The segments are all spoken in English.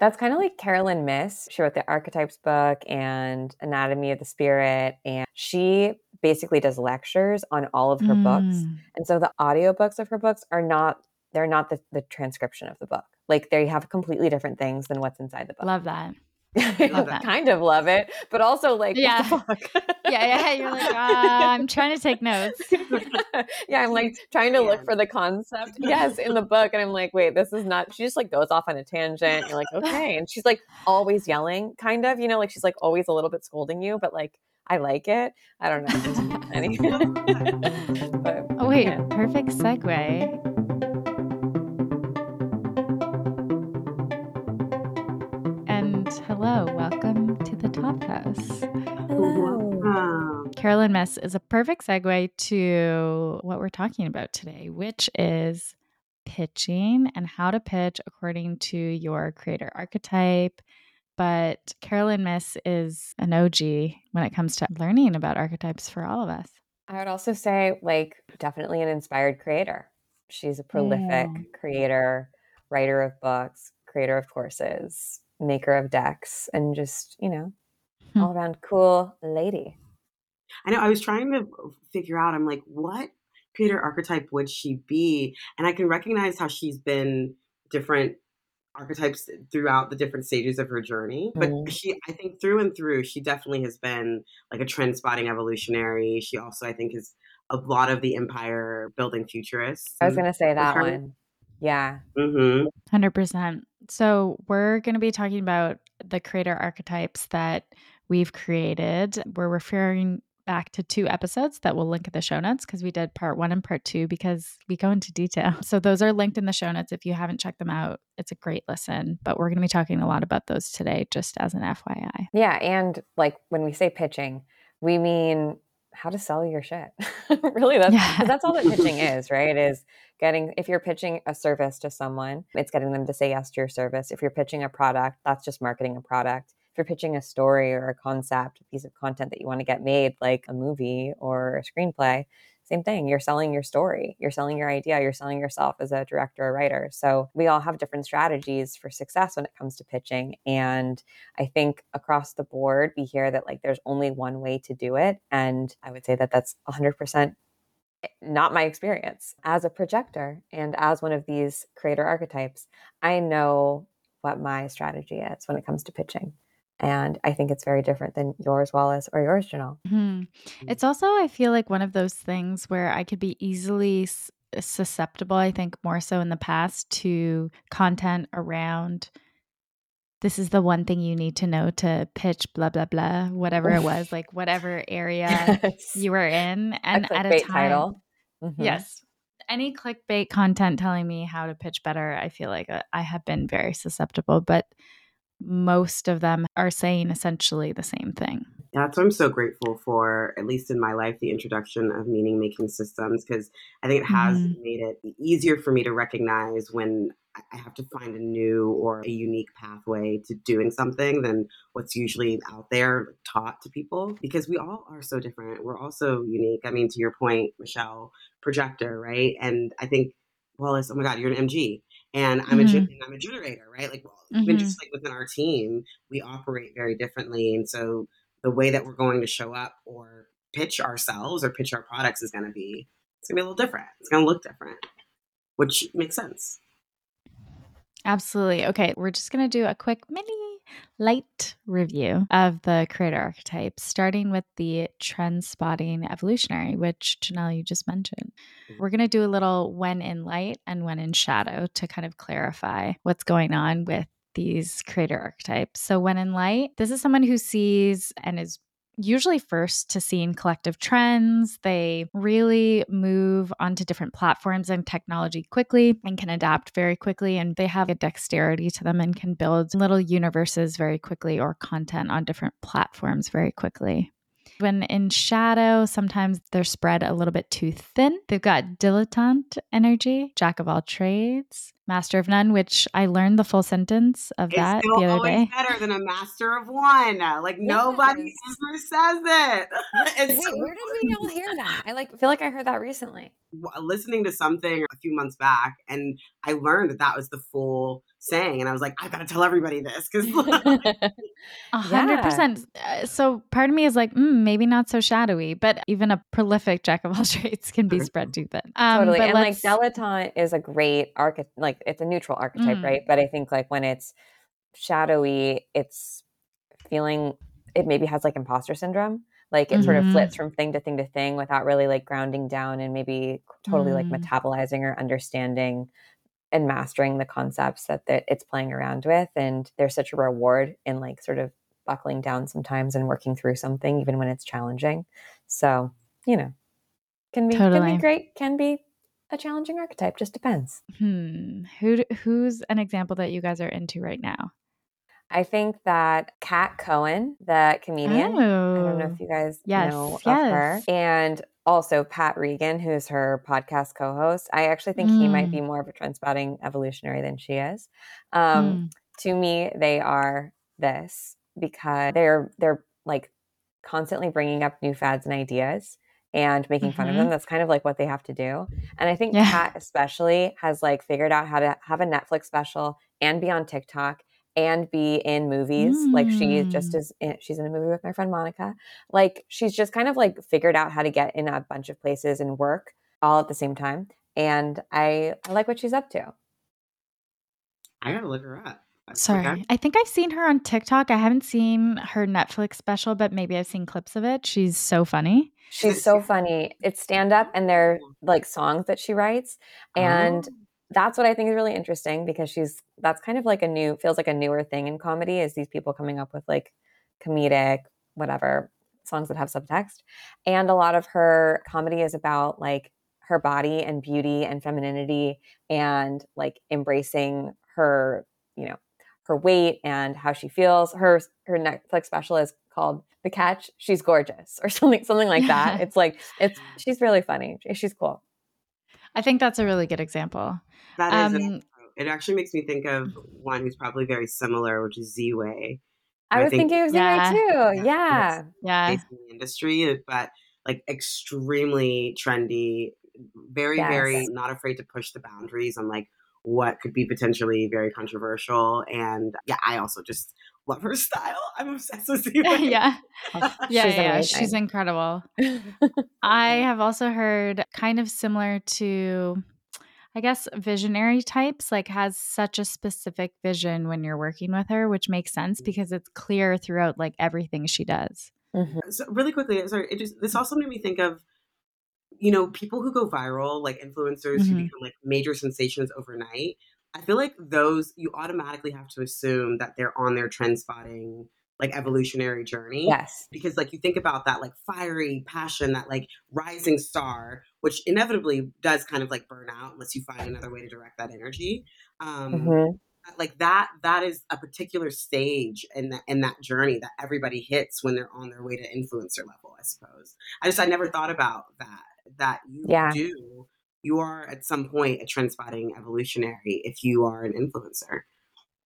That's kind of like Carolyn Myss. She wrote the Archetypes book and Anatomy of the Spirit. And she basically does lectures on all of her mm. books. And so the audiobooks of her books are not, they're not the, the transcription of the book. Like they have completely different things than what's inside the book. Love that. kind of love it, but also like, yeah, yeah, yeah. You're like, uh, I'm trying to take notes. yeah, I'm like trying to look for the concept. Yes, in the book, and I'm like, wait, this is not. She just like goes off on a tangent. You're like, okay, and she's like always yelling, kind of. You know, like she's like always a little bit scolding you, but like I like it. I don't know. but, oh wait, yeah. perfect segue. Hello. Welcome to the Top House. Hello. Caroline Myss is a perfect segue to what we're talking about today, which is pitching and how to pitch according to your creator archetype. But Carolyn Myss is an OG when it comes to learning about archetypes for all of us. I would also say, like, definitely an inspired creator. She's a prolific creator, writer of books, creator of courses, maker of decks and just, you know, hmm. all around cool lady. I know I was trying to figure out, I'm like, what creator archetype would she be? And I can recognize how she's been different archetypes throughout the different stages of her journey. But mm. she, I think through and through, she definitely has been like a trend spotting evolutionary. She also, I think, is a lot of the empire building futurists. I was going to say that one. Yeah. Mm-hmm. 100%. So, we're going to be talking about the creator archetypes that we've created. We're referring back to two episodes that we'll link in the show notes because we did part one and part two because we go into detail. So, those are linked in the show notes. If you haven't checked them out, it's a great listen. But we're going to be talking a lot about those today, just as an FYI. Yeah. And like when we say pitching, we mean how to sell your shit. really, that's, yeah. that's all that pitching is, right? Is getting if you're pitching a service to someone it's getting them to say yes to your service if you're pitching a product that's just marketing a product if you're pitching a story or a concept a piece of content that you want to get made like a movie or a screenplay same thing you're selling your story you're selling your idea you're selling yourself as a director or writer. So we all have different strategies for success when it comes to pitching and i think across the board we hear that like there's only one way to do it and i would say that that's 100% eh, not my experience. As a projector and as one of these creator archetypes i know what my strategy is when it comes to pitching and i think it's very different than yours wallace or yours janelle mm-hmm. it's also i feel like one of those things where i could be easily s- susceptible i think more so in the past to content around this is the one thing you need to know to pitch blah blah blah whatever it was like whatever area yes. you were in and a at a time title. Mm-hmm. yes any clickbait content telling me how to pitch better i feel like uh, i have been very susceptible but most of them are saying essentially the same thing that's what i'm so grateful for at least in my life the introduction of meaning making systems because i think it has mm-hmm. made it easier for me to recognize when I have to find a new or a unique pathway to doing something than what's usually out there taught to people because we all are so different. We're also unique. I mean, to your point, Michelle, projector, right? And I think Wallace, oh my God, you're an MG. And I'm mm-hmm. a I'm a generator, right? Like well, mm-hmm. even just like within our team, we operate very differently. And so the way that we're going to show up or pitch ourselves or pitch our products is gonna be it's gonna be a little different. It's gonna look different. Which makes sense. Absolutely. Okay, we're just going to do a quick mini light review of the creator archetypes, starting with the trend spotting evolutionary, which Janelle, you just mentioned. We're going to do a little when in light and when in shadow to kind of clarify what's going on with these creator archetypes. So, when in light, this is someone who sees and is usually first to seeing collective trends. They really move onto different platforms and technology quickly and can adapt very quickly. And they have a dexterity to them and can build little universes very quickly or content on different platforms very quickly. When in shadow, sometimes they're spread a little bit too thin. They've got dilettante energy, jack of all trades, master of none, which I learned the full sentence of it's that the other day. It's always better than a master of one. Like yes. nobody ever says it. Wait, so where did we all hear that? I like feel like I heard that recently. Listening to something a few months back, and I learned that that was the full saying. And I was like, I gotta tell everybody this because A hundred percent. Uh, so part of me is like, mm, maybe not so shadowy, but even a prolific jack of all trades can be spread too thin. Um, totally. And like dilettante is a great archetype. Like it's a neutral archetype, mm. right? But I think like when it's shadowy, it's feeling it maybe has like imposter syndrome. Like it mm-hmm. sort of mm-hmm. flits from thing to thing to thing without really like grounding down and maybe totally mm. like metabolizing or understanding and mastering the concepts that, that it's playing around with. And there's such a reward in like sort of buckling down sometimes and working through something, even when it's challenging. So, you know, can be totally. can be great, can be a challenging archetype. Just depends. Hmm. Who who's an example that you guys are into right now? I think that Kat Cohen, the comedian, oh. I don't know if oh. you guys yes, know yes. of her, and also Pat Regan, who's her podcast co-host. I actually think mm. he might be mm. more of a trendspotting evolutionary than she is. Um, mm. To me, they are this because they're they're like constantly bringing up new fads and ideas and making mm-hmm. fun of them. Mm-hmm. That's kind of like what they have to do. And I think yeah. Pat especially has like figured out how to have a Netflix special and be on TikTok and be in movies. Mm. Like she just mm. is, in, she's in a movie with my friend Monica. Like she's just kind of like figured out how to get in a bunch of places and work all at the same time. And I, I like what she's up to. I gotta look her up. Sorry. I think I've seen her on TikTok. I haven't seen her Netflix special, but maybe I've seen clips of it. She's so funny. She's so funny. It's stand up and they're like songs that she writes. And oh that's what I think is really interesting because she's that's kind of like a new feels like a newer thing in comedy is these people coming up with like comedic whatever songs that have subtext. And a lot of her comedy is about like her body and beauty and femininity and like embracing her you know her weight and how she feels. Her her netflix special is called the catch. She's gorgeous or something something like that. It's like it's she's really funny. She's cool I think that's a really good example. That is. Um, it actually makes me think of one who's probably very similar, which is Ziwe. I was thinking of yeah. Ziwe too. Yeah. Yeah. In the industry, but like extremely trendy, very, yes. very not afraid to push the boundaries on like what could be potentially very controversial. And yeah, I also just love her style. I'm obsessed with Ziwe. yeah. yeah, yeah, yeah. She's incredible. I have also heard kind of similar to I guess visionary types like has such a specific vision when you're working with her, which makes sense mm. because it's clear throughout like everything she does. Mm-hmm. So really quickly, sorry, it just this also made me think of you know people who go viral, like influencers mm-hmm. who become like major sensations overnight. I feel like those you automatically have to assume that they're on their trend spotting like evolutionary journey. Yes. Because like you think about that like fiery passion, that like rising star, which inevitably does kind of like burn out unless you find another way to direct that energy. Um mm-hmm. like that that is a particular stage in that in that journey that everybody hits when they're on their way to influencer level, I suppose. I just I never thought about that. That you yeah. do you are at some point a trend spotting evolutionary if you are an influencer.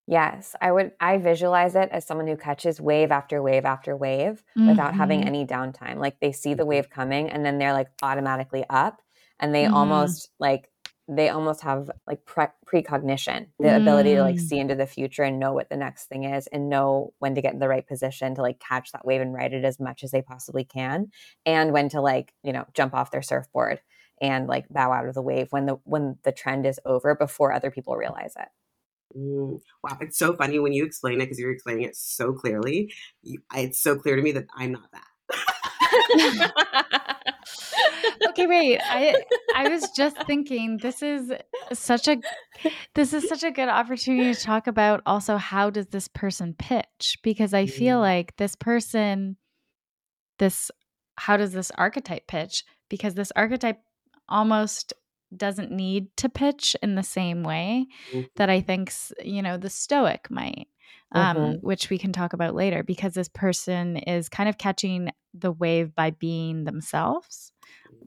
Yes, I would. I visualize it as someone who catches wave after wave after wave mm-hmm. without having mm-hmm. any downtime. Like they see the mm-hmm. wave coming and then they're like automatically up and they mm-hmm. almost like they almost have like pre- precognition, the mm. ability to like mm. see into the future and know what the next thing is and know when to get in the right position to like catch that wave and ride it as much as they possibly can and when to like, you know, jump off their surfboard and like bow out of the wave when the when the trend is over before other people realize it. Mm, wow, it's so funny when you explain it because you're explaining it so clearly. You, it's so clear to me that I'm not that. okay, wait. I I was just thinking this is such a this is such a good opportunity to talk about also how does this person pitch because I feel mm. like this person this how does this archetype pitch because this archetype almost doesn't need to pitch in the same way mm-hmm. that I think, you know, the Stoic might, um, mm-hmm. which we can talk about later, because this person is kind of catching the wave by being themselves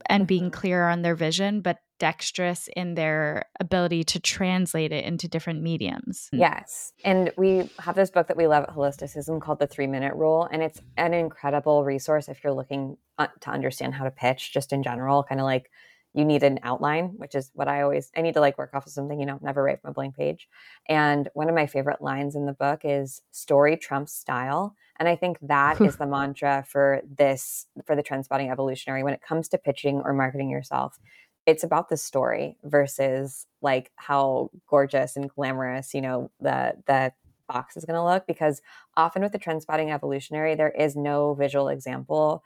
and being mm-hmm. clear on their vision, but dexterous in their ability to translate it into different mediums. Yes. And we have this book that we love at Holisticism called The Three Minute Rule. And it's an incredible resource if you're looking uh, to understand how to pitch just in general, kind of like you need an outline, which is what I always I need to like work off of something, you know, never write from a blank page. And one of my favorite lines in the book is story trumps style. And I think that is the mantra for this for the trend spotting evolutionary when it comes to pitching or marketing yourself. It's about the story versus like how gorgeous and glamorous, you know, the the box is going to look because often with the trend spotting evolutionary there is no visual example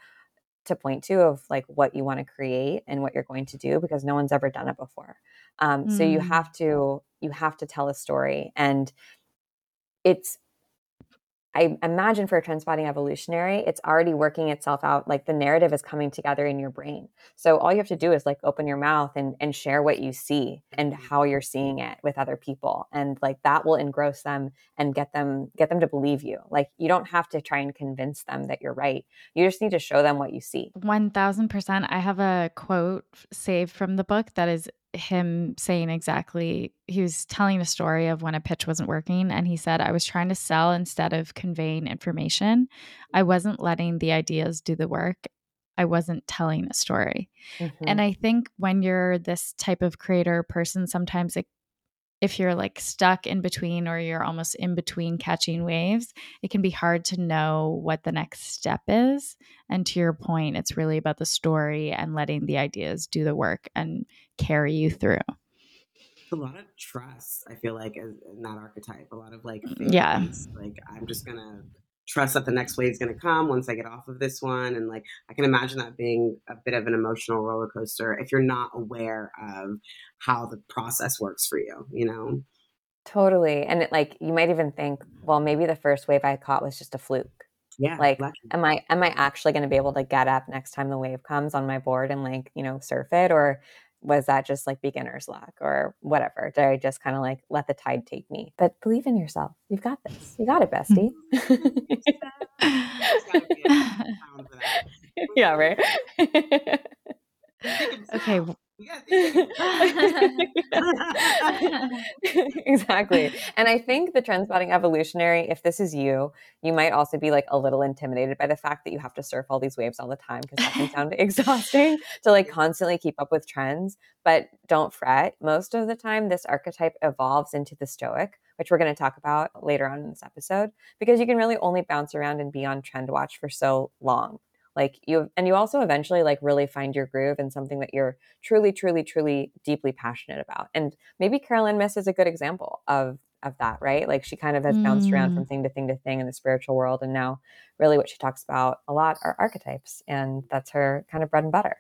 to point to of like what you want to create and what you're going to do because no one's ever done it before um, mm. so you mm. have to you have to tell a story and it's I imagine for a trend spotting evolutionary, it's already working itself out. Like the narrative is coming together in your brain. So all you have to do is like open your mouth and, and share what you see and mm-hmm. how you're seeing it with other people. And like that will engross them and get them, get them to believe you. Like you don't have to try and convince them that you're right. You just need to show them what you see. 1000%. I have a quote saved from the book that is him saying exactly he was telling a story of when a pitch wasn't working and he said i was trying to sell instead of conveying information i wasn't letting the ideas do the work i wasn't telling a story mm-hmm. and i think when you're this type of creator person sometimes it if you're like stuck in between or you're almost in between catching waves, it can be hard to know what the next step is. And to your point, it's really about the story and letting the ideas do the work and carry you through. A lot of trust, I feel like, in that archetype. A lot of like, mm, yeah, like I'm just gonna trust that the next wave is going to come once I get off of this one. And like, I can imagine that being a bit of an emotional roller coaster if you're not aware of how the process works for you, you know? Totally. And it, like, you might even think, well, maybe the first wave I caught was just a fluke. Yeah. Like, lucky. am I, am I actually going to be able to get up next time the wave comes on my board and like, you know, surf it? Or was that just like beginner's luck or whatever? Did I just kind of like let the tide take me? But believe in yourself. You've got this. You got it, bestie. yeah, right. okay. exactly. And I think the trend spotting evolutionary, if this is you, you might also be like a little intimidated by the fact that you have to surf all these waves all the time because that can sound exhausting to like constantly keep up with trends. But don't fret. Most of the time, this archetype evolves into the stoic, which we're going to talk about later on in this episode, because you can really only bounce around and be on trend watch for so long like you and you also eventually like really find your groove in something that you're truly truly truly deeply passionate about and maybe carolyn myss is a good example of of that right like she kind of has bounced mm. around from mm. thing to thing to thing in the spiritual world and now really what she talks about a lot are archetypes and that's her kind of bread and butter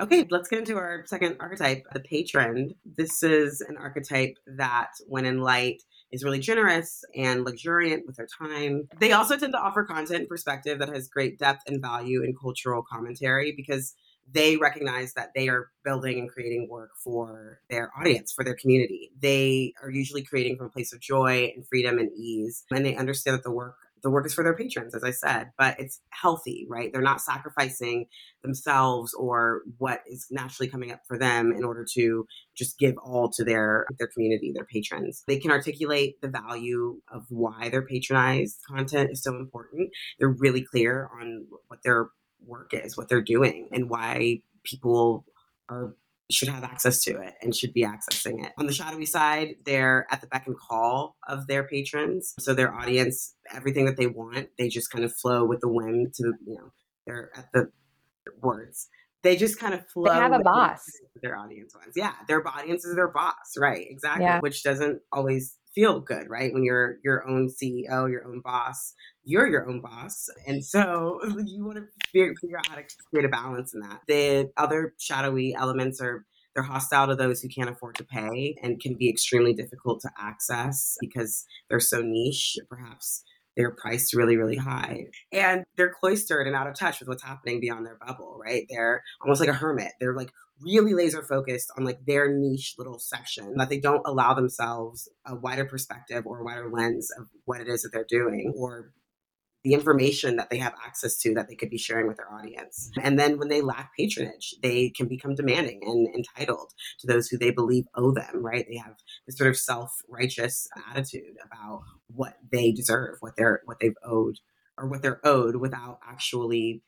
Okay, let's get into our second archetype, the patron. This is an archetype that, when in light, is really generous and luxuriant with their time. They also tend to offer content perspective that has great depth and value in cultural commentary because they recognize that they are building and creating work for their audience, for their community. They are usually creating from a place of joy and freedom and ease, and they understand that the work the work is for their patrons, as I said, but it's healthy, right? They're not sacrificing themselves or what is naturally coming up for them in order to just give all to their their community, their patrons. They can articulate the value of why their patronized content is so important. They're really clear on what their work is, what they're doing, and why people are should have access to it and should be accessing it. On the shadowy side, they're at the beck and call of their patrons. So their audience, everything that they want, they just kind of flow with the whim to, you know, they're at the words. They just kind of flow. They have a boss. Their audience wants. Yeah, their audience is their boss. Right. Exactly. Yeah. Which doesn't always feel good, right? When you're your own CEO, your own boss, you're your own boss. And so you want to figure, out how to create a balance in that. The other shadowy elements are they're hostile to those who can't afford to pay and can be extremely difficult to access because they're so niche. Perhaps they're priced really, really high. And they're cloistered and out of touch with what's happening beyond their bubble, right? They're almost like a hermit. They're like really laser focused on like their niche little section that they don't allow themselves a wider perspective or a wider lens of what it is that they're doing or the information that they have access to that they could be sharing with their audience. And then when they lack patronage, they can become demanding and entitled to those who they believe owe them, right? They have this sort of self-righteous attitude about what they deserve, what they're what they've owed or what they're owed without actually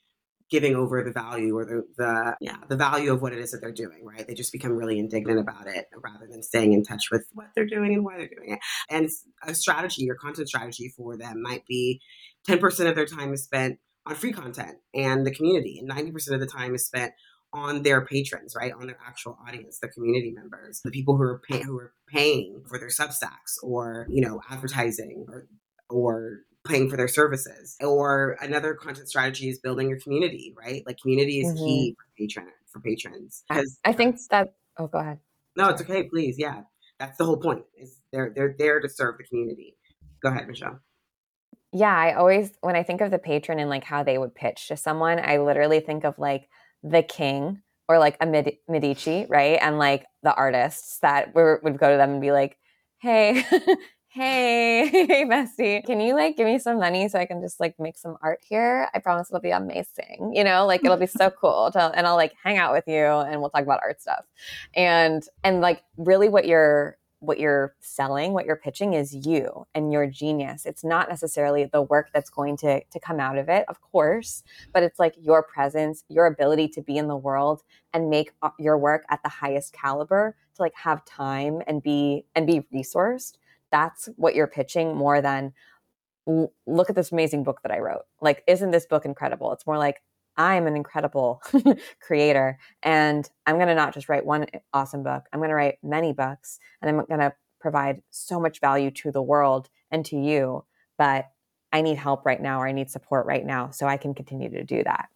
giving over the value or the, the yeah the value of what it is that they're doing right they just become really indignant about it rather than staying in touch with what they're doing and why they're doing it and a strategy or content strategy for them might be 10% of their time is spent on free content and the community and 90% of the time is spent on their patrons, right? On their actual audience, the community members, the people who are pay- who are paying for their Substacks or you know advertising or or paying for their services. Or another content strategy is building your community, right? Like community is mm-hmm. key for patron for patrons. I think that. Oh, go ahead. No, it's okay. Please, yeah, that's the whole point. Is they're they're there to serve the community. Go ahead, Michelle. Yeah, I always when I think of the patron and like how they would pitch to someone, I literally think of like the king or like a Med- Medici, right? And like the artists that were, would go to them and be like, "Hey, hey, hey, bestie, can you like give me some money so I can just like make some art here? I promise it'll be amazing. You know, like it'll be so cool. To, and I'll like hang out with you and we'll talk about art stuff. And and like really, what you're what you're selling, what you're pitching is you and your genius. It's not necessarily the work that's going to to come out of it, of course, but it's like your presence, your ability to be in the world and make uh, your work at the highest caliber to like have time and be and be resourced that's what you're pitching more than look at this amazing book that I wrote. Like, isn't this book incredible? It's more like, I'm an incredible creator and I'm going to not just write one awesome book, I'm going to write many books and I'm going to provide so much value to the world and to you. But I need help right now or I need support right now so I can continue to do that.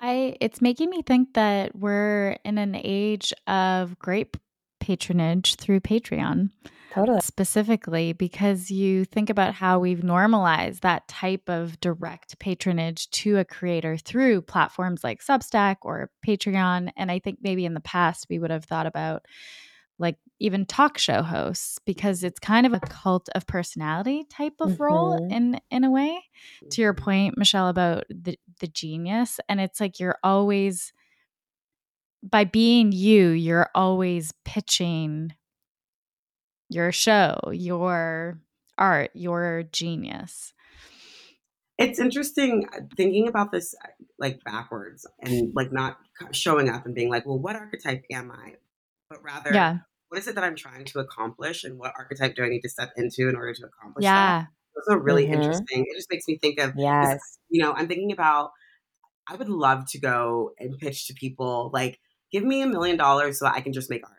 I it's making me think that we're in an age of great patronage through Patreon. Totally. Specifically, because you think about how we've normalized that type of direct patronage to a creator through platforms like Substack or Patreon. And I think maybe in the past we would have thought about like even talk show hosts because it's kind of a cult of personality type of mm-hmm. role in in a way to your point michelle about the the genius and it's like you're always by being you you're always pitching your show, your art, your genius. It's interesting uh, thinking about this uh, like backwards and like not showing up and being like, well, what archetype am I? But rather, yeah. what is it that I'm trying to accomplish and what archetype do I need to step into in order to accomplish yeah. that? It's also really mm-hmm. interesting. It just makes me think of, yes. you know, I'm thinking about, I would love to go and pitch to people like, give me a million dollars so that I can just make art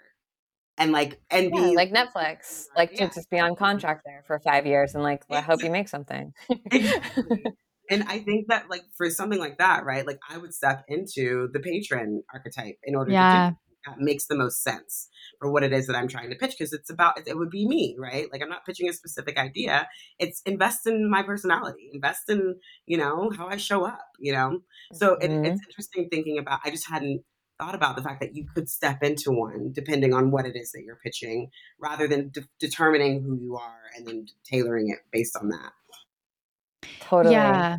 and like and yeah, be like Netflix, like yeah. to just be on contract there for five years and like I hope you make something. and I think that like for something like that, right? Like I would step into the patron archetype in order yeah. to do that makes the most sense for what it is that I'm trying to pitch because it's about it would be me, right? Like I'm not pitching a specific idea. It's invest in my personality, invest in you know how I show up, you know. So mm-hmm. it, it's interesting thinking about. I just hadn't thought about the fact that you could step into one depending on what it is that you're pitching rather than de- determining who you are and then tailoring it based on that. Totally. Yeah.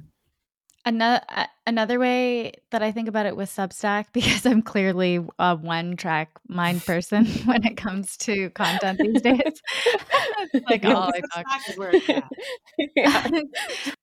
Another another way that I think about it with Substack because I'm clearly a one track mind person when it comes to content these days. like all I talk. yeah.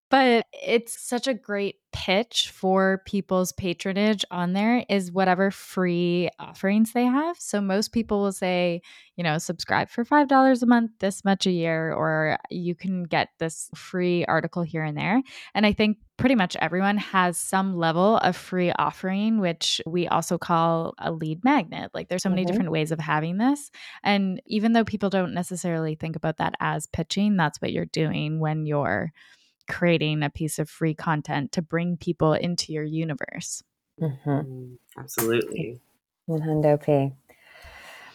But it's such a great pitch for people's patronage on there is whatever free offerings they have. So most people will say, you know, subscribe for $5 a month, this much a year, or you can get this free article here and there. And I think pretty much everyone has some level of free offering, which we also call a lead magnet. Like there's so many mm-hmm. different ways of having this. And even though people don't necessarily think about that as pitching, that's what you're doing when you're creating a piece of free content to bring people into your universe. Mm-hmm. Mm, absolutely. 100 P.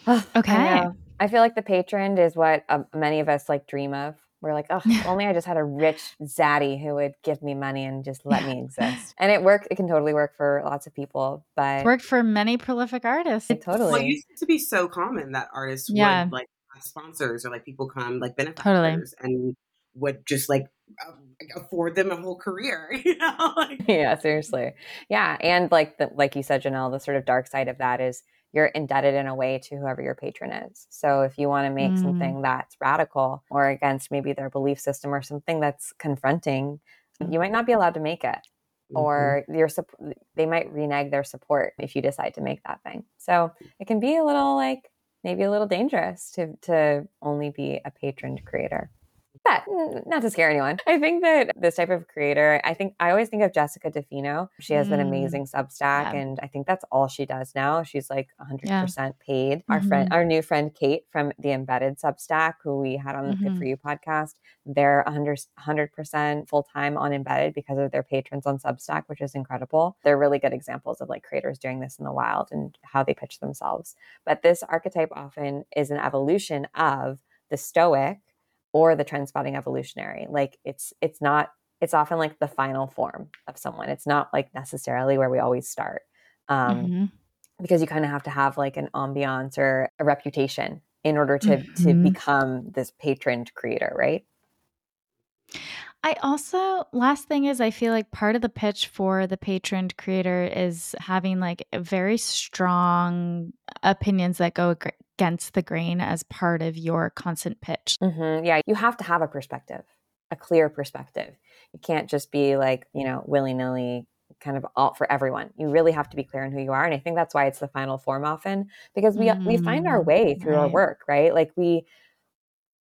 Oh, okay. I, I, feel like the patron is what uh, many of us like dream of. We're like, oh, only I just had a rich zaddy who would give me money and just let me exist. And it worked. It can totally work for lots of people, but it worked for many prolific artists. It totally. Well, it used to be so common that artists yeah. would like sponsors or like people come like benefactors totally. and would just like afford them a whole career you know like, yeah seriously yeah and like the, like you said janelle the sort of dark side of that is you're indebted in a way to whoever your patron is so if you want to make mm. something that's radical or against maybe their belief system or something that's confronting you might not be allowed to make it mm-hmm. or your they might renege their support if you decide to make that thing. So it can be a little like maybe a little dangerous to to only be a patroned creator that not to scare anyone. I think that this type of creator, I think I always think of Jessica DeFino. She has mm. an amazing Substack, yeah. and I think that's all she does now. She's like 100% yeah. paid. Mm-hmm. Our friend, our new friend Kate from the Embedded Substack, who we had on the mm-hmm. Good for You podcast, they're 100 percent full time on Embedded because of their patrons on Substack, which is incredible. They're really good examples of like creators doing this in the wild and how they pitch themselves. But this archetype often is an evolution of the Stoic or the trend spotting evolutionary like it's it's not it's often like the final form of someone it's not like necessarily where we always start um, mm-hmm. because you kind of have to have like an ambiance or a reputation in order to mm-hmm. to become this patroned creator right I also last thing is I feel like part of the pitch for the patroned creator is having like very strong opinions that go against the grain as part of your constant pitch. Mm-hmm. Yeah, you have to have a perspective, a clear perspective. You can't just be like, you know, willy nilly kind of all for everyone. You really have to be clear on who you are. And I think that's why it's the final form often because we mm-hmm. we find our mm, way through right. our work, right? Like we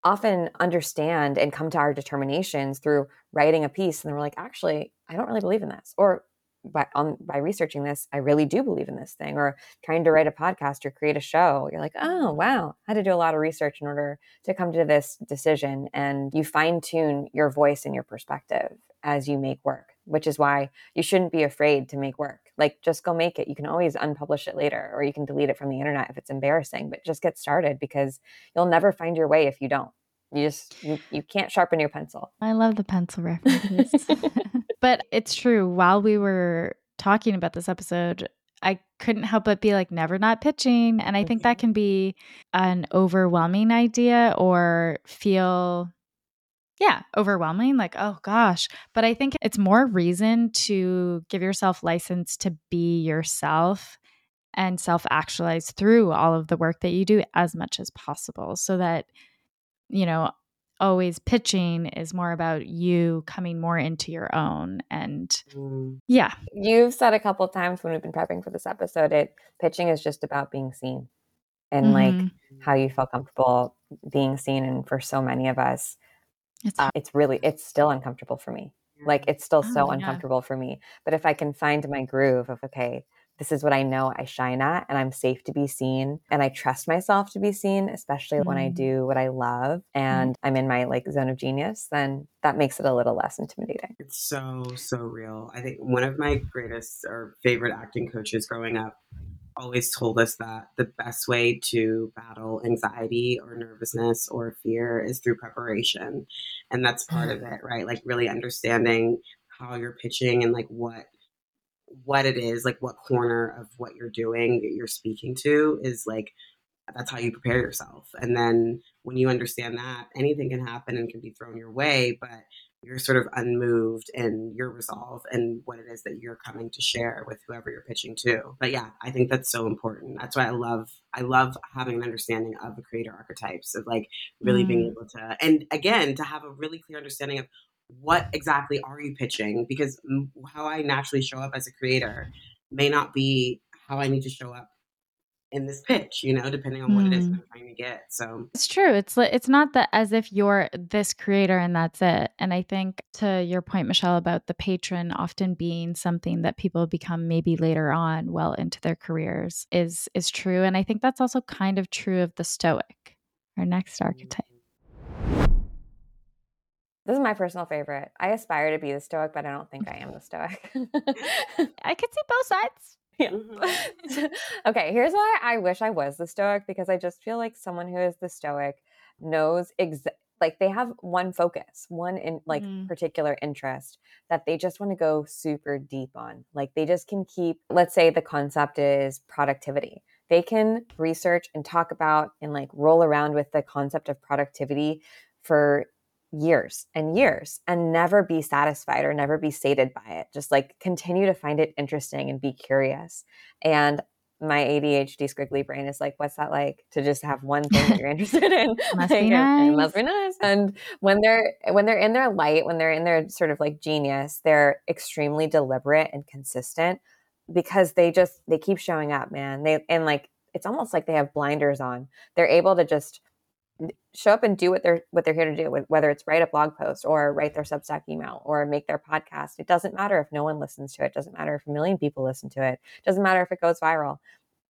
often understand and come to our determinations through writing a piece and then we're like, actually, I don't really believe in this. Or by on by researching this, I really do believe in this thing, or trying to write a podcast or create a show. You're like, oh wow, I had to do a lot of research in order to come to this decision, and you fine tune your voice and your perspective as you make work, which is why you shouldn't be afraid to make work. Like, just go make it. You can always unpublish it later, or you can delete it from the internet if it's embarrassing. But just get started because you'll never find your way if you don't. You just you, you can't sharpen your pencil. I love the pencil references. but it's true. While we were talking about this episode, I couldn't help but be like, never not pitching. And I think that mm-hmm. can be an overwhelming idea or feel, yeah, overwhelming. Like, oh gosh. But I think it's more reason to give yourself license to be yourself and self actualize through all of the work that you do as much as possible so that you know, always pitching is more about you coming more into your own and mm. yeah you've said a couple times when we've been prepping for this episode it pitching is just about being seen and mm-hmm. like how you feel comfortable being seen and for so many of us it's, uh, it's really it's still uncomfortable for me like it's still oh, so yeah. uncomfortable for me but if i can find my groove of okay this is what I know I shine at and I'm safe to be seen and I trust myself to be seen, especially mm. when I mm. do what I love mm. and mm. I'm in my like zone of genius, then that makes it a little less intimidating. It's so, so real. I think one of my greatest or favorite acting coaches growing up always told us that the best way to battle anxiety or nervousness or fear is through preparation. And that's part of it, right? Like really understanding how you're pitching and like what what it is, like what corner of what you're doing that you're speaking to is like that's how you prepare yourself. And then when you understand that, anything can happen and can be thrown your way, but you're sort of unmoved in your resolve and what it is that you're coming to share with whoever you're pitching to. But yeah, I think that's so important. That's why I love I love having an understanding of the creator archetypes of like really mm. being able to and again to have a really clear understanding of what exactly are you pitching? Because how I naturally show up as a creator may not be how I need to show up in this pitch, you know, depending on what mm. it is mm. I'm trying to get. So it's true. It's it's not that as if you're this creator and that's it. And I think to your point, Michelle, about the patron often being something that people become maybe later on, well into their careers, is is true. And I think that's also kind of true of the Stoic, our next mm. This is my personal favorite. I aspire to be the Stoic, but I don't think I am the Stoic. I could see both sides. Yeah. Mm-hmm. okay, here's why I wish I was the Stoic because I just feel like someone who is the Stoic knows exactly like they have one focus, one in like mm. particular interest that they just want to go super deep on. Like they just can keep, let's say the concept is productivity. They can research and talk about and like roll around with the concept of productivity for years and years and never be satisfied or never be sated by it. Just like continue to find it interesting and be curious. And my ADHD squiggly brain is like, what's that like to just have one thing that you're interested in? must like, be nice. Must be nice. And when they're when they're in their light, when they're in their sort of like genius, they're extremely deliberate and consistent because they just they keep showing up, man. They and like it's almost like they have blinders on. They're able to just show up and do what they're what they're here to do whether it's write a blog post or write their substack email or make their podcast. It doesn't matter if no one listens to it, it doesn't matter if a million people listen to it, it. Doesn't matter if it goes viral.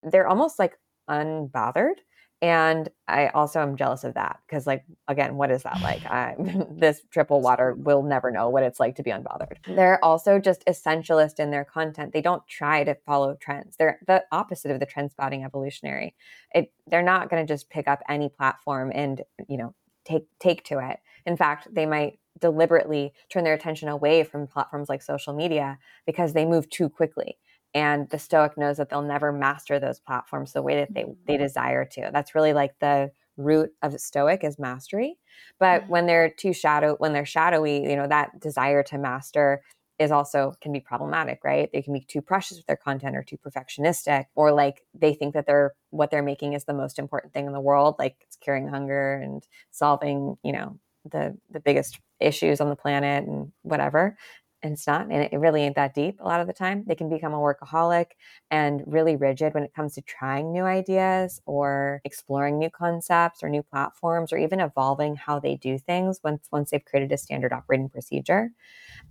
They're almost like unbothered and i also am jealous of that because like again what is that like? I, this triple water will never know what it's like to be unbothered. They're also just essentialist in their content. They don't try to follow trends. They're the opposite of the trend spotting evolutionary. It, they're not going to just pick up any platform and you know take take to it. In fact they might deliberately turn their attention away from platforms like social media because they move too quickly and the stoic knows that they'll never master those platforms the way that they they mm-hmm. desire to. That's really like the root of stoic is mastery but when they're too shadow when they're shadowy you know that desire to master is also can be problematic right? They can be too precious with their content or too perfectionistic or like they think that they're what they're making is the most important thing in the world like it's curing hunger and solving you know the the biggest issues on the planet and whatever and it's not and it really ain't that deep a lot of the time they can become a workaholic and really rigid when it comes to trying new ideas or exploring new concepts or new platforms or even evolving how they do things once once they've created a standard operating procedure.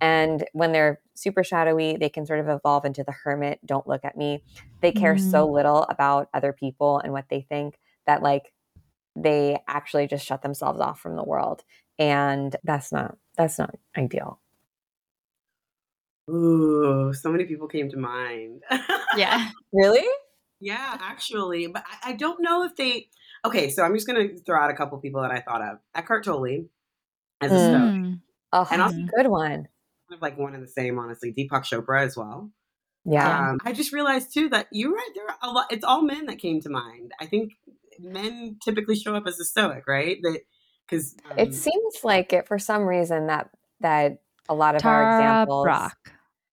And when they're super shadowy they can sort of evolve into the hermit don't look at me. They care mm. so little about other people and what they think that like they actually just shut themselves off from the world and that's not that's not ideal Ooh, so many people came to mind. Yeah. really? Yeah, actually. But I, I, don't know if they. Okay, so I'm just going to throw out a couple people that I thought of. Eckhart Tolle as a mm. Stoic. Oh, and also good one. Kind of like one and the same, honestly. Deepak Chopra as well. Yeah. Um, I just realized too that you're right. There are a lot. It's all men that came to mind. I think men typically show up as a Stoic, right? That because um, it seems like it for some reason that that a lot of Tara our examples. Brach.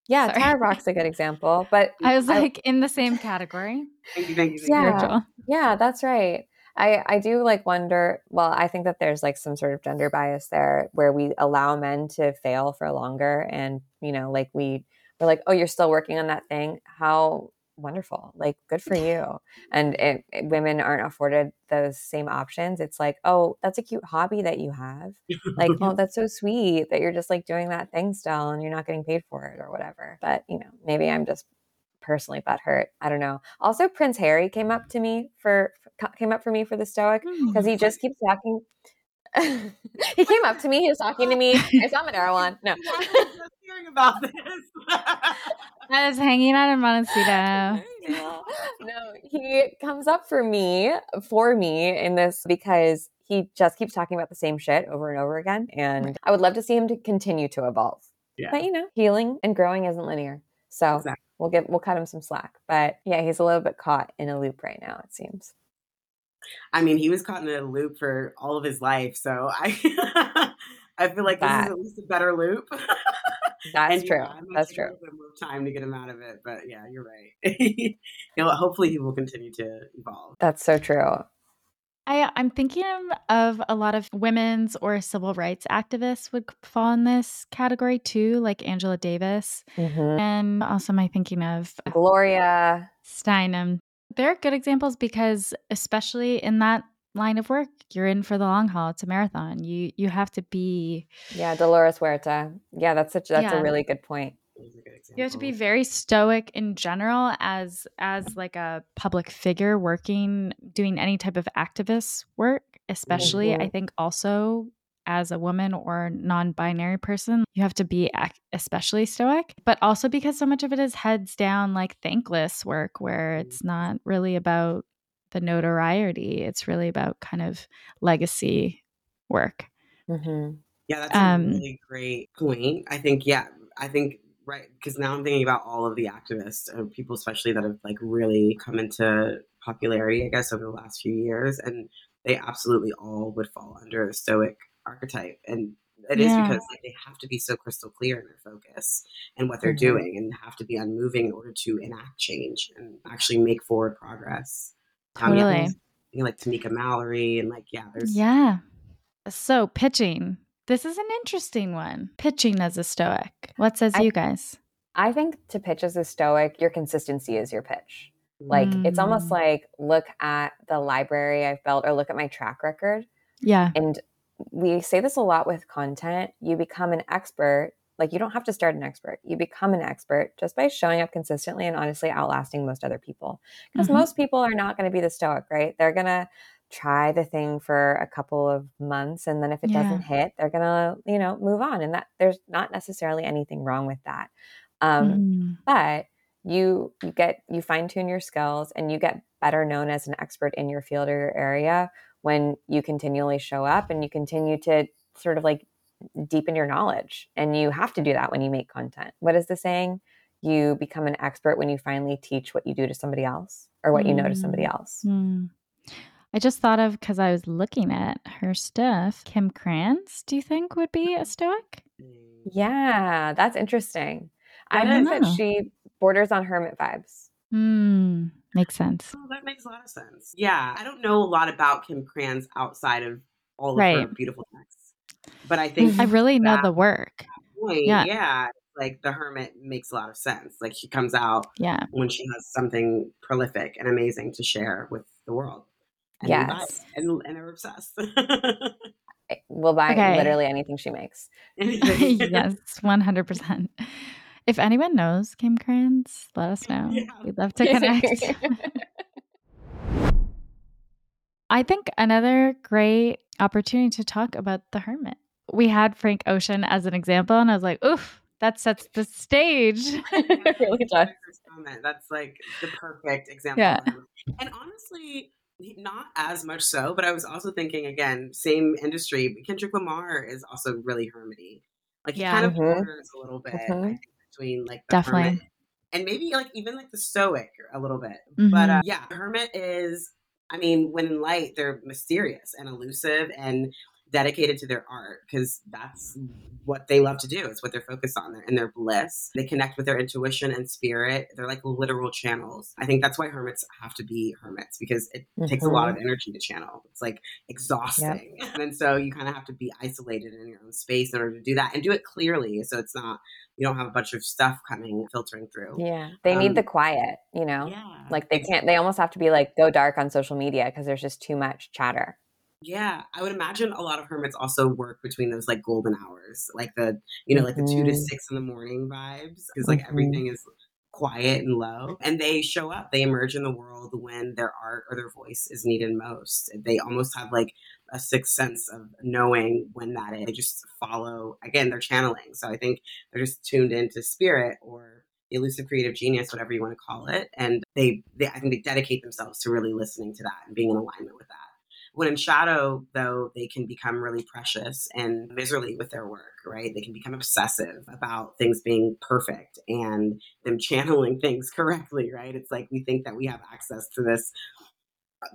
Yeah, Sorry. Tara Brach's a good example, but I was like I, in the same category. Thank you, thank you, yeah, yeah, that's right. I I do like wonder. Well, I think that there's like some sort of gender bias there, where we allow men to fail for longer, and you know, like we we're like, oh, you're still working on that thing. How wonderful like good for you. And it, it, women aren't afforded those same options. It's like oh that's a cute hobby that you have. Like oh that's so sweet that you're just like doing that thing still and you're not getting paid for it or whatever. But you know maybe i'm just personally butthurt. I don't know. Also prince harry came up to me for came up for me for the stoic because he hmm. just keeps talking he came up to me he was talking to me i saw Monero one no hearing about this I was hanging out in Montecito. no, he comes up for me, for me in this because he just keeps talking about the same shit over and over again. And I would love to see him to continue to evolve. Yeah. But you know, healing and growing isn't linear. So exactly. we'll get we'll cut him some slack. But yeah, he's a little bit caught in a loop right now, it seems. I mean, he was caught in a loop for all of his life. So I I feel like that. this is at least a better loop. That's and, true. Yeah, That's true. more time to get him out of it, but yeah, you're right. you know, hopefully he will continue to evolve. That's so true. I, I'm thinking of a lot of women's or civil rights activists would fall in this category too, like Angela Davis. Mm-hmm. And also, am I thinking of Gloria Steinem? They're good examples because, especially in that line of work. You're in for the long haul. It's a marathon. You you have to be Yeah, Dolores Huerta. Yeah, that's such that's yeah. a really good point. You have to be very stoic in general as as like a public figure working doing any type of activist work, especially mm-hmm. I think also as a woman or non-binary person, you have to be especially stoic, but also because so much of it is heads down like thankless work where it's not really about the notoriety. It's really about kind of legacy work. Mm-hmm. Yeah, that's um, a really great point. I think, yeah, I think right because now I'm thinking about all of the activists, and people especially that have like really come into popularity, I guess, over the last few years, and they absolutely all would fall under a stoic archetype. And it yeah. is because like they have to be so crystal clear in their focus and what they're mm-hmm. doing and have to be unmoving in order to enact change and actually make forward progress. Totally. Um, yeah, you know, like Tamika Mallory and like yeah, there's Yeah. So pitching. This is an interesting one. Pitching as a stoic. What says I, you guys? I think to pitch as a stoic, your consistency is your pitch. Like mm. it's almost mm. like look at the library I've built or look at my track record. Yeah. And we say this a lot with content. You become an expert. Like you don't have to start an expert. You become an expert just by showing up consistently and honestly outlasting most other people. Because mm-hmm. most people are not going to be the stoic, right? They're going to try the thing for a couple of months and then if it yeah. doesn't hit, they're going to, you know, move on and that there's not necessarily anything wrong with that. Um mm. but you you get you fine tune your skills and you get better known as an expert in your field or your area when you continually show up and you continue to sort of like deepen your knowledge and you have to do that when you make content what is the saying you become an expert when you finally teach what you do to somebody else or what mm. you know to somebody mm. else mm. I just thought of because I was looking at her stuff. Kim Krans, do you think would be a Stoic? Yeah, that's interesting. I, I think that she borders on hermit vibes. Hmm. Makes sense. Oh, that makes a lot of sense. Yeah. I don't know a lot about Kim Krans outside of all of right. her beautiful texts. But I think I really know the work. Point, yeah. Yeah. Like the hermit makes a lot of sense. Like she comes out yeah. when she has something prolific and amazing to share with the world. And yes. And, and are obsessed. we'll buy okay. literally anything she makes. yes, 100%. If anyone knows Kim Krans, let us know. Yeah. We'd love to connect. I think another great opportunity to talk about the hermit. We had Frank Ocean as an example, and I was like, oof, that sets the stage. it really does. That's like the perfect example. Yeah. And honestly, not as much so, but I was also thinking again, same industry. Kendrick Lamar is also really hermity. Like he yeah. kind of mm-hmm. a little bit. Mm-hmm between like the Definitely. hermit and maybe like even like the stoic a little bit. Mm-hmm. But uh, yeah, hermit is I mean, when in light, they're mysterious and elusive and dedicated to their art because that's what they love to do. It's what they're focused on. They're in their bliss. They connect with their intuition and spirit. They're like literal channels. I think that's why hermits have to be hermits because it mm-hmm. takes a lot of energy to channel. It's like exhausting. Yep. And so you kind of have to be isolated in your own space in order to do that and do it clearly. So it's not, you don't have a bunch of stuff coming filtering through. Yeah. They um, need the quiet, you know? Yeah. Like they can't, they almost have to be like go dark on social media because there's just too much chatter. Yeah, I would imagine a lot of hermits also work between those like golden hours, like the you know like the two to mm-hmm. six in the morning vibes, because like mm-hmm. everything is quiet and low, and they show up. They emerge in the world when their art or their voice is needed most. They almost have like a sixth sense of knowing when that is. They just follow. Again, they're channeling. So I think they're just tuned into spirit or the elusive creative genius, whatever you want to call it, and they, they I think they dedicate themselves to really listening to that and being in alignment with that. When in shadow, though, they can become really precious and miserly with their work, right? They can become obsessive about things being perfect and them channeling things correctly, right? It's like we think that we have access to this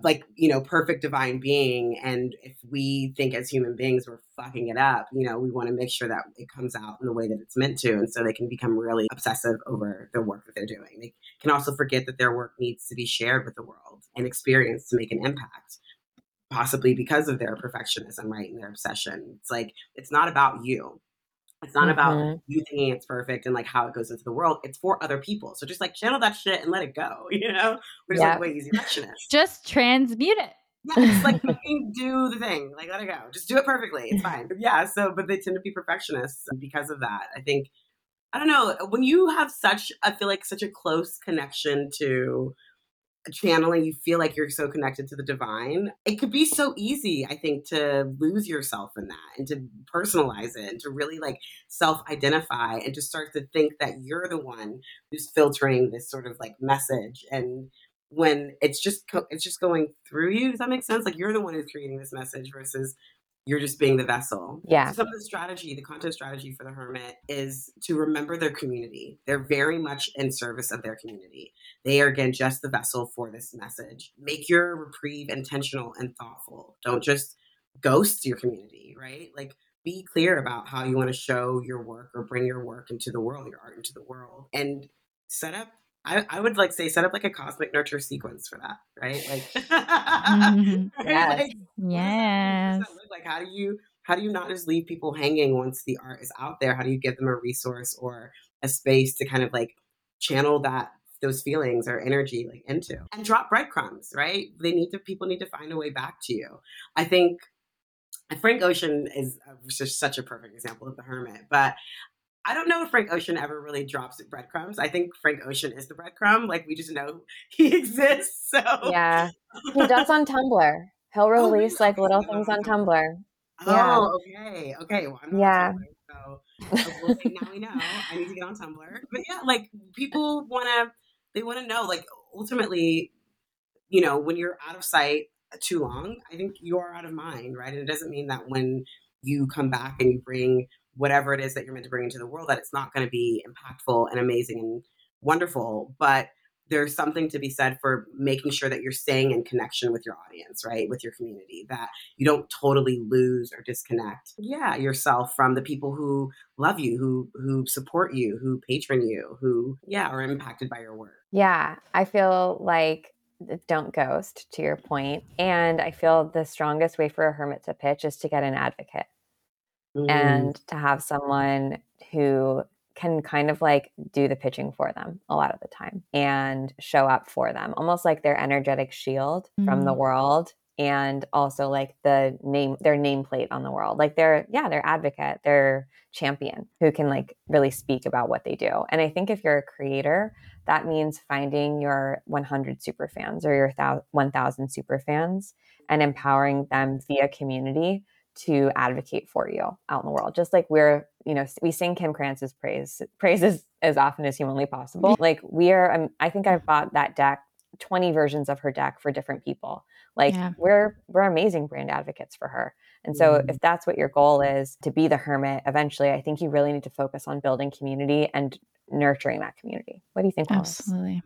like you know perfect divine being and if we think as human beings we're fucking it up you know we want to make sure that it comes out in the way that it's meant to and so they can become really obsessive over the work that they're doing they can also forget that their work needs to be shared with the world and experienced to make an impact possibly because of their perfectionism, right? And their obsession. It's like, it's not about you. It's not mm-hmm. about you thinking it's perfect and like how it goes into the world. It's for other people. So just like channel that shit and let it go, you know? Which yeah. is like way perfectionist. just transmute it. Yeah, just like do the thing, like let it go. Just do it perfectly. It's fine. Yeah. So, but they tend to be perfectionists because of that. I think, I don't know, when you have such, I feel like such a close connection to channeling, you feel like you're so connected to the divine. It could be so easy, I think, to lose yourself in that and to personalize it and to really like self identify and to start to think that you're the one who's filtering this sort of like message. And when it's just, it's just going through you, does that make sense? Like you're the one who's creating this message versus you're just being the vessel. Yeah. So some of the strategy, the content strategy for the hermit is to remember their community. They're very much in service of their community. They are again just the vessel for this message. Make your reprieve intentional and thoughtful. Don't just ghost your community, right? Like be clear about how you want to show your work or bring your work into the world, your art into the world, and set up. I, I would like say set up like a cosmic nurture sequence for that, right? Like, mm-hmm. right? yes, like, yes. Like, how do you how do you not just leave people hanging once the art is out there? How do you give them a resource or a space to kind of like channel that those feelings or energy like into and drop breadcrumbs, right? They need to people need to find a way back to you. I think Frank Ocean is just such a perfect example of the hermit, but I don't know if Frank Ocean ever really drops breadcrumbs. I think Frank Ocean is the breadcrumb. Like we just know he exists. So yeah, he does on Tumblr. He'll oh, release oh, like little things on Tumblr. Yeah. Oh, okay, okay. Well, yeah. Tumblr, so oh, okay, now we know. I need to get on Tumblr. But yeah, like people want to, they want to know. Like ultimately, you know, when you're out of sight too long, I think you are out of mind, right? And it doesn't mean that when you come back and you bring whatever it is that you're meant to bring into the world, that it's not going to be impactful and amazing and wonderful. But there's something to be said for making sure that you're staying in connection with your audience, right? With your community, that you don't totally lose or disconnect, yeah, yourself from the people who love you, who who support you, who patron you, who yeah, are impacted by your work. Yeah, I feel like don't ghost to your point and i feel the strongest way for a hermit to pitch is to get an advocate mm. and to have someone who can kind of like do the pitching for them a lot of the time and show up for them almost like their energetic shield mm. from the mm. world and also like the name their nameplate on the world like they're yeah they're advocate they're champion who can like really speak about what they do and i think if you're a creator that means finding your 100 super fans or your 1000 super fans and empowering them via community to advocate for you out in the world just like we're you know we sing kim krans's praise praises as often as humanly possible like we are um, i think i've bought that deck 20 versions of her deck for different people like yeah. we're we're amazing brand advocates for her and so mm. if that's what your goal is to be the hermit eventually i think you really need to focus on building community and nurturing that community. What do you think? Absolutely.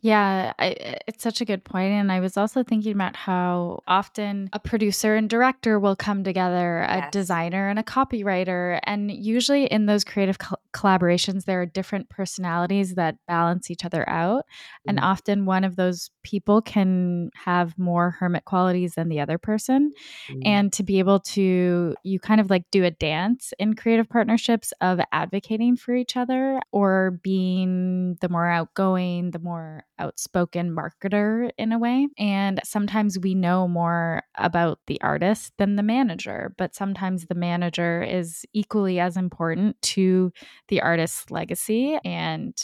Yeah, I, it's such a good point. And I was also thinking about how often a producer and director will come together, a designer and a copywriter. And usually in those creative co- collaborations, there are different personalities that balance each other out. Mm-hmm. And often one of those people can have more hermit qualities than the other person. Mm-hmm. And to be able to, you kind of like do a dance in creative partnerships of advocating for each other or being the more outgoing, the more outspoken marketer in a way. And sometimes we know more about the artist than the manager, but sometimes the manager is equally as important to the artist's legacy and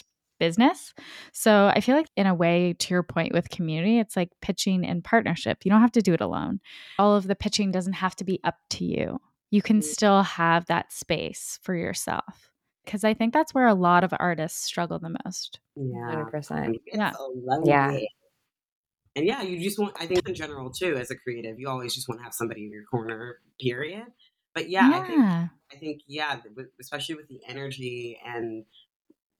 business. So I feel like, in a way, to your point with community, it's like pitching in partnership. You don't have to do it alone. All of the pitching doesn't have to be up to you. You can mm. still have that space for yourself because I think that's where a lot of artists struggle the most. Yeah, 100%. yeah. yeah. And yeah, you just want, I think in general too, as a creative, you always just want to have somebody in your corner, period. But yeah, yeah. I think, I think, yeah, especially with the energy and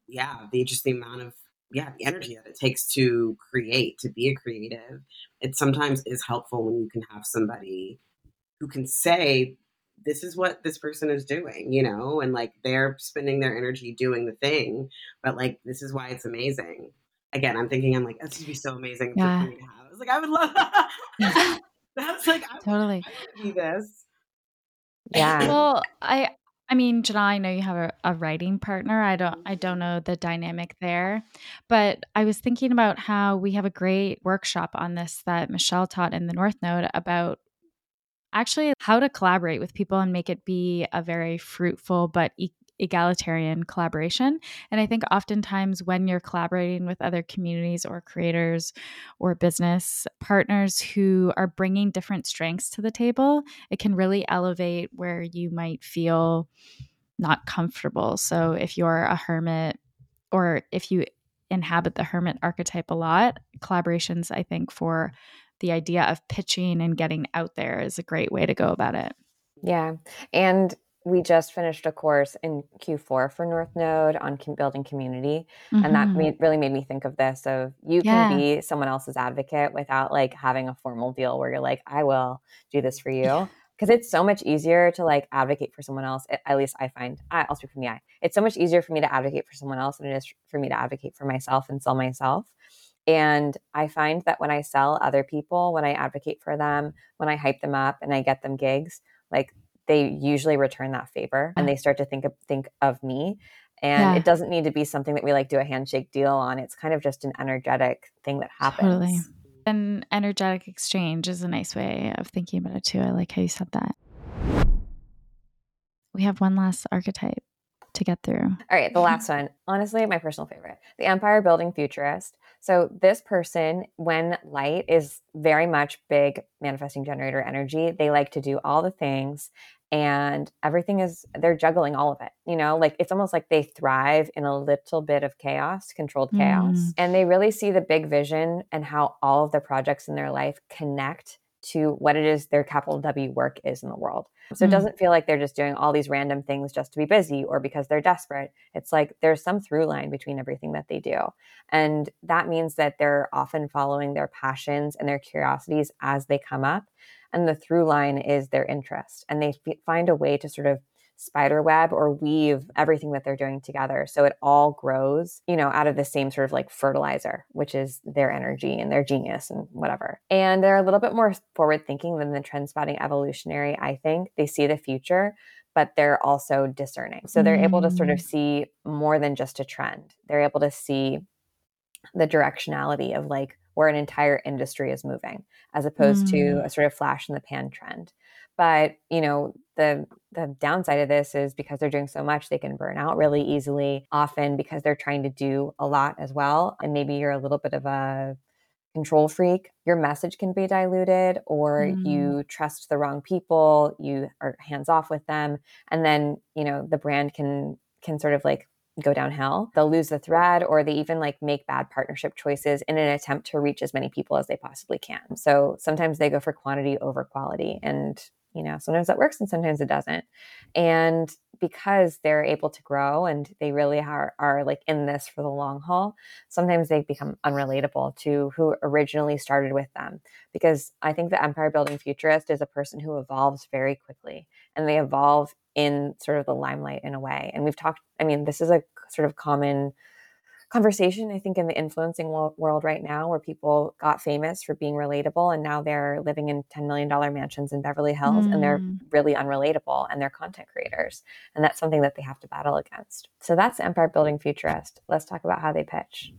yeah, the just the amount of, yeah, the energy that it takes to create, to be a creative, it sometimes is helpful when you can have somebody who can say, this is what this person is doing, you know, and like they're spending their energy doing the thing, but like this is why it's amazing. Again, I'm thinking, I'm like, this would be so amazing yeah. for me to have. I was like, I would love that. That's like, I totally do this. Yeah. Well, I, I mean, Janelle, I know you have a, a, writing partner. I don't I don't mm-hmm. know the dynamic there. But I was thinking about how we have a great workshop on this that Michelle taught in the North Node about actually how to collaborate with people and make it be a very fruitful but e- egalitarian collaboration. And I think oftentimes when you're collaborating with other communities or creators or business partners who are bringing different strengths to the table, it can really elevate where you might feel not comfortable. So if you're a hermit or if you inhabit the hermit archetype a lot, collaborations, I think, for the idea of pitching and getting out there is a great way to go about it. Yeah. And we just finished a course in Q4 for North Node on building community. Mm-hmm. And that mm-hmm. made, really made me think of this of you can be someone else's advocate without like having a formal deal where you're like, I will do this for you. Because because it's so much easier to like advocate for someone else. At least I find, I, I'll speak from the eye. It's so much easier for me to advocate for someone else than it is for me to advocate for myself and sell myself. And I find that when I sell other people, when I advocate for them, when I hype them up and I get them gigs, like they usually return that favor and they start to think of, think of me. And yeah. it doesn't need to be something that we like do a handshake deal on. It's kind of just an energetic thing that happens. Totally. An energetic exchange is a nice way of thinking about it too. I like how you said that. We have one last archetype to get through. All right, the last one. Honestly, my personal favorite the empire building futurist. So, this person, when light, is very much big manifesting generator energy. They like to do all the things and everything is, they're juggling all of it. You know, like it's almost like they thrive in a little bit of chaos, controlled chaos. Mm. And they really see the big vision and how all of the projects in their life connect to what it is their capital W work is in the world. So mm. it doesn't feel like they're just doing all these random things just to be busy or because they're desperate. It's like there's some through line between everything that they do. And that means that they're often following their passions and their curiosities as they come up. And the through line is their interest. And they f- find a way to sort of spider web or weave everything that they're doing together so it all grows you know out of the same sort of like fertilizer which is their energy and their genius and whatever and they're a little bit more forward thinking than the trend spotting evolutionary i think they see the future but they're also discerning so they're mm. able to sort of mm. see more than just a trend they're able to see the directionality of like where an entire industry is moving as opposed mm. to a sort of flash in the pan trend but you know the the downside of this is because they're doing so much they can burn out really easily often because they're trying to do a lot as well and maybe you're a little bit of a control freak. Your message can be diluted or mm. you trust the wrong people you are hands off with them and then you know the brand can can sort of like go downhill. They'll lose the thread or they even like make bad partnership choices in an attempt to reach as many people as they possibly can. So sometimes they go for quantity over quality and you know sometimes that works and sometimes it doesn't. And because they're able to grow and they really are, are like in this for the long haul sometimes they become unrelatable to who originally started with them. Because i think the empire building futurist is a person who evolves very quickly and they evolve in sort of the limelight in a way. And we've talked i mean this is a sort of common conversation, I think, in the influencing world right now, where people got famous for being relatable and now they're living in $10 million mansions in Beverly Hills mm. and they're mm. really unrelatable and they're content creators. And that's something that they have to battle against. So that's Empire Building Futurist. Let's talk about how they pitch.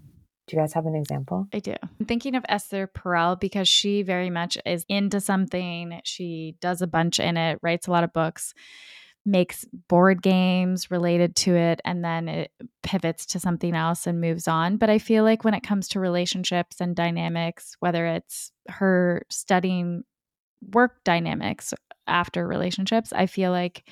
Do you guys have an example? I do. I'm thinking of Esther Perel because she very much is into something. She does a bunch in it, writes a lot of books makes board games related to it and then it pivots to something else and moves on. But I feel like when it comes to relationships and dynamics, whether it's her studying work dynamics after relationships, I feel like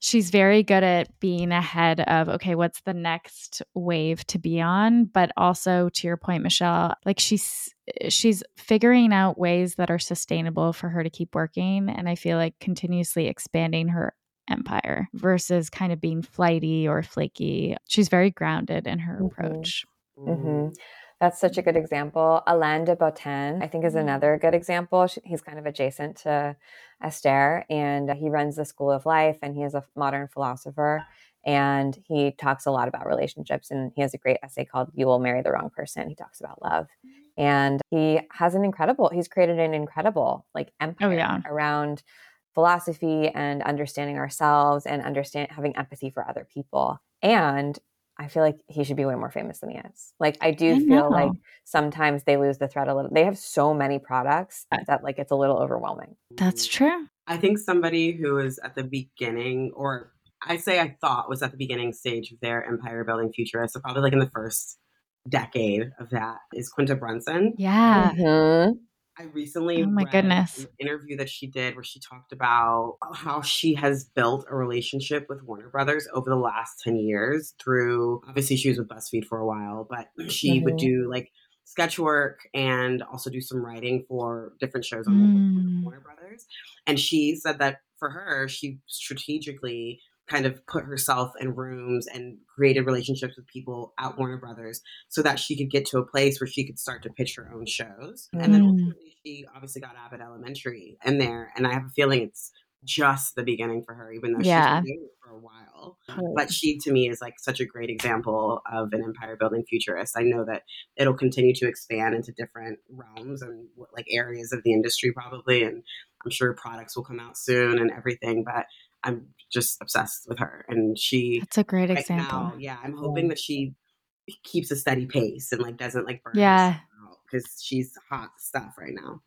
she's very good at being ahead of okay what's the next wave to be on but also to your point michelle like she's she's figuring out ways that are sustainable for her to keep working and i feel like continuously expanding her empire versus kind of being flighty or flaky. She's very grounded in her mm-hmm. approach. Mm-hmm. That's such a good example. Alain de Botton, I think, is mm-hmm. another good example. He's kind of adjacent to Esther, and he runs the School of Life, and he is a modern philosopher. And he talks a lot about relationships, and he has a great essay called "You Will Marry the Wrong Person." He talks about love, and he has an incredible. He's created an incredible like empire oh, yeah. around philosophy and understanding ourselves and understand having empathy for other people. And I feel like he should be way more famous than he is. Like I do I feel like sometimes they lose the thread a little. They have so many products that like it's a little overwhelming. That's true. I think somebody who is at the beginning or I say I thought was at the beginning stage of their empire building futurist, so probably like in the first decade of that is Quinta Brunson. Yeah. Mm-hmm. I recently oh my goodness. an interview that she did where she talked about how she has built a relationship with Warner Brothers over the last 10 years through obviously she was with BuzzFeed for a while, but she mm-hmm. would do like sketch work and also do some writing for different shows on mm. Warner Brothers. And she said that for her, she strategically kind of put herself in rooms and created relationships with people at Warner Brothers so that she could get to a place where she could start to pitch her own shows. Mm. And then mm. ultimately she obviously got Abbott Elementary in there. And I have a feeling it's just the beginning for her, even though yeah. she's been doing it for a while. But she, to me, is like such a great example of an empire building futurist. I know that it'll continue to expand into different realms and like areas of the industry, probably. And I'm sure products will come out soon and everything. But I'm just obsessed with her. And she, that's a great right example. Now, yeah. I'm hoping yeah. that she keeps a steady pace and like doesn't like burn yeah because she's hot stuff right now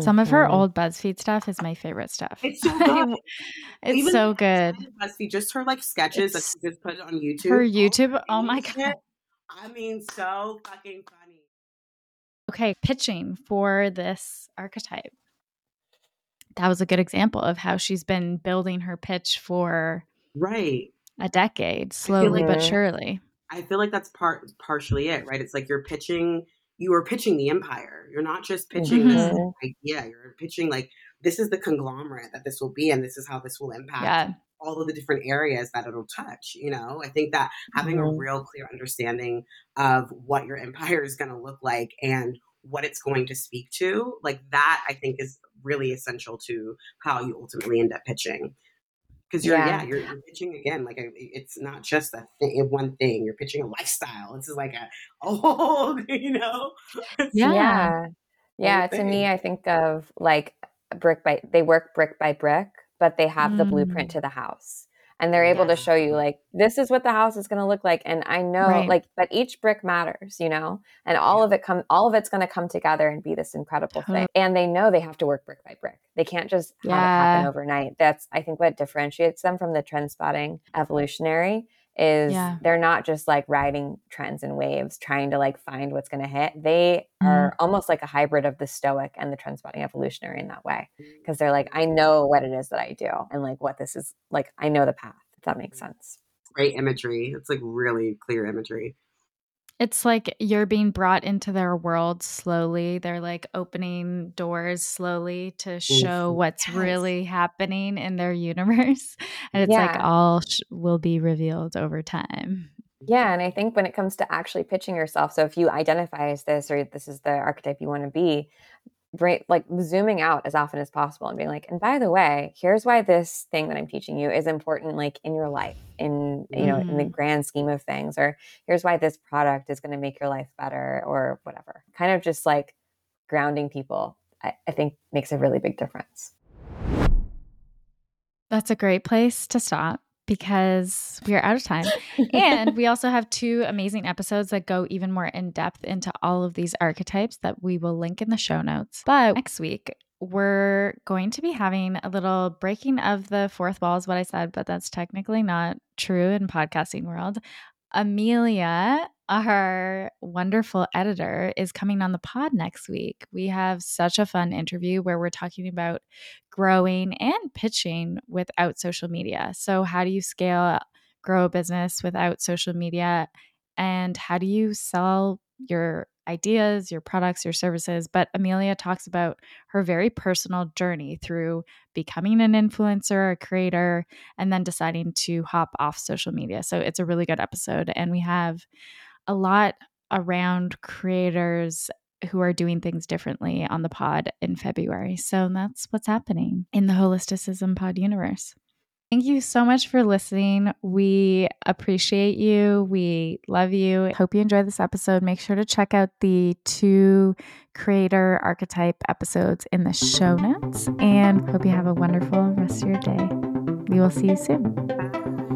some of her mm-hmm. old BuzzFeed stuff is my favorite stuff. It's so good. it's Even so good. BuzzFeed, just her like sketches it's, that she just put on YouTube. Her YouTube, oh, oh my god! I mean, so fucking funny. Okay, pitching for this archetype. That was a good example of how she's been building her pitch for right a decade, slowly but surely. I feel like that's part partially it, right? It's like you're pitching you are pitching the empire. You're not just pitching mm-hmm. this idea. You're pitching like this is the conglomerate that this will be, and this is how this will impact yeah. all of the different areas that it'll touch. You know, I think that having mm-hmm. a real clear understanding of what your empire is going to look like and what it's going to speak to, like that, I think is really essential to how you ultimately end up pitching. Because you're yeah, yeah you're, you're, pitching again like a, it's not just a thing, one thing you're pitching a lifestyle. This is like a oh you know? Yeah. Yeah, yeah to me i think of like brick by they work brick by brick but they have mm. the blueprint mm. to the house and they're able yeah. to show you like this is what the house is going to look like and i know right. like but each brick matters you know and all yeah. of it come all of it's going to come together and be this incredible thing and they know they have to work brick by brick they can't just yeah. have it happen overnight that's i think what differentiates them from the trend spotting evolutionary is yeah. they're not just like riding trends and waves trying to like find what's going to hit. They mm. are almost like a hybrid of the stoic and the trend spotting evolutionary in that way because they're like i know what it is that i do and like what this is like i know the path if that makes sense. Great imagery. It's like really clear imagery it's like you're being brought into their world slowly. They're like opening doors slowly to show what's yes. really happening in their universe. And it's yeah. like all sh- will be revealed over time. Yeah. And I think when it comes to actually pitching yourself, so if you identify as this or this is the archetype you want to be, like zooming out as often as possible and being like and by the way here's why this thing that i'm teaching you is important like in your life in you know mm-hmm. in the mm-hmm. grand scheme of things or here's why this product is going to make your life better or whatever kind of just like grounding people I, I think makes a really big difference that's a great place to stop because we are out of time. and we also have two amazing episodes that go even more in depth into all of these archetypes that we will link in the show notes. But next week, we're going to be having a little breaking of the fourth wall, is what I said, but that's technically not true in podcasting world. Amelia, our wonderful editor, is coming on the pod next week. We have such a fun interview where we're talking about growing and pitching without social media. So, how do you scale, grow a business without social media? And how do you sell your ideas, your products, your services. But Amelia talks about her very personal journey through becoming an influencer, a creator, and then deciding to hop off social media. So it's a really good episode. And we have a lot around creators who are doing things differently on the pod in February. So that's what's happening in the holisticism pod universe. Thank you so much for listening. We appreciate you. We love you. Hope you enjoyed this episode. Make sure to check out the two creator archetype episodes in the show notes and hope you have a wonderful rest of your day. We will see you soon.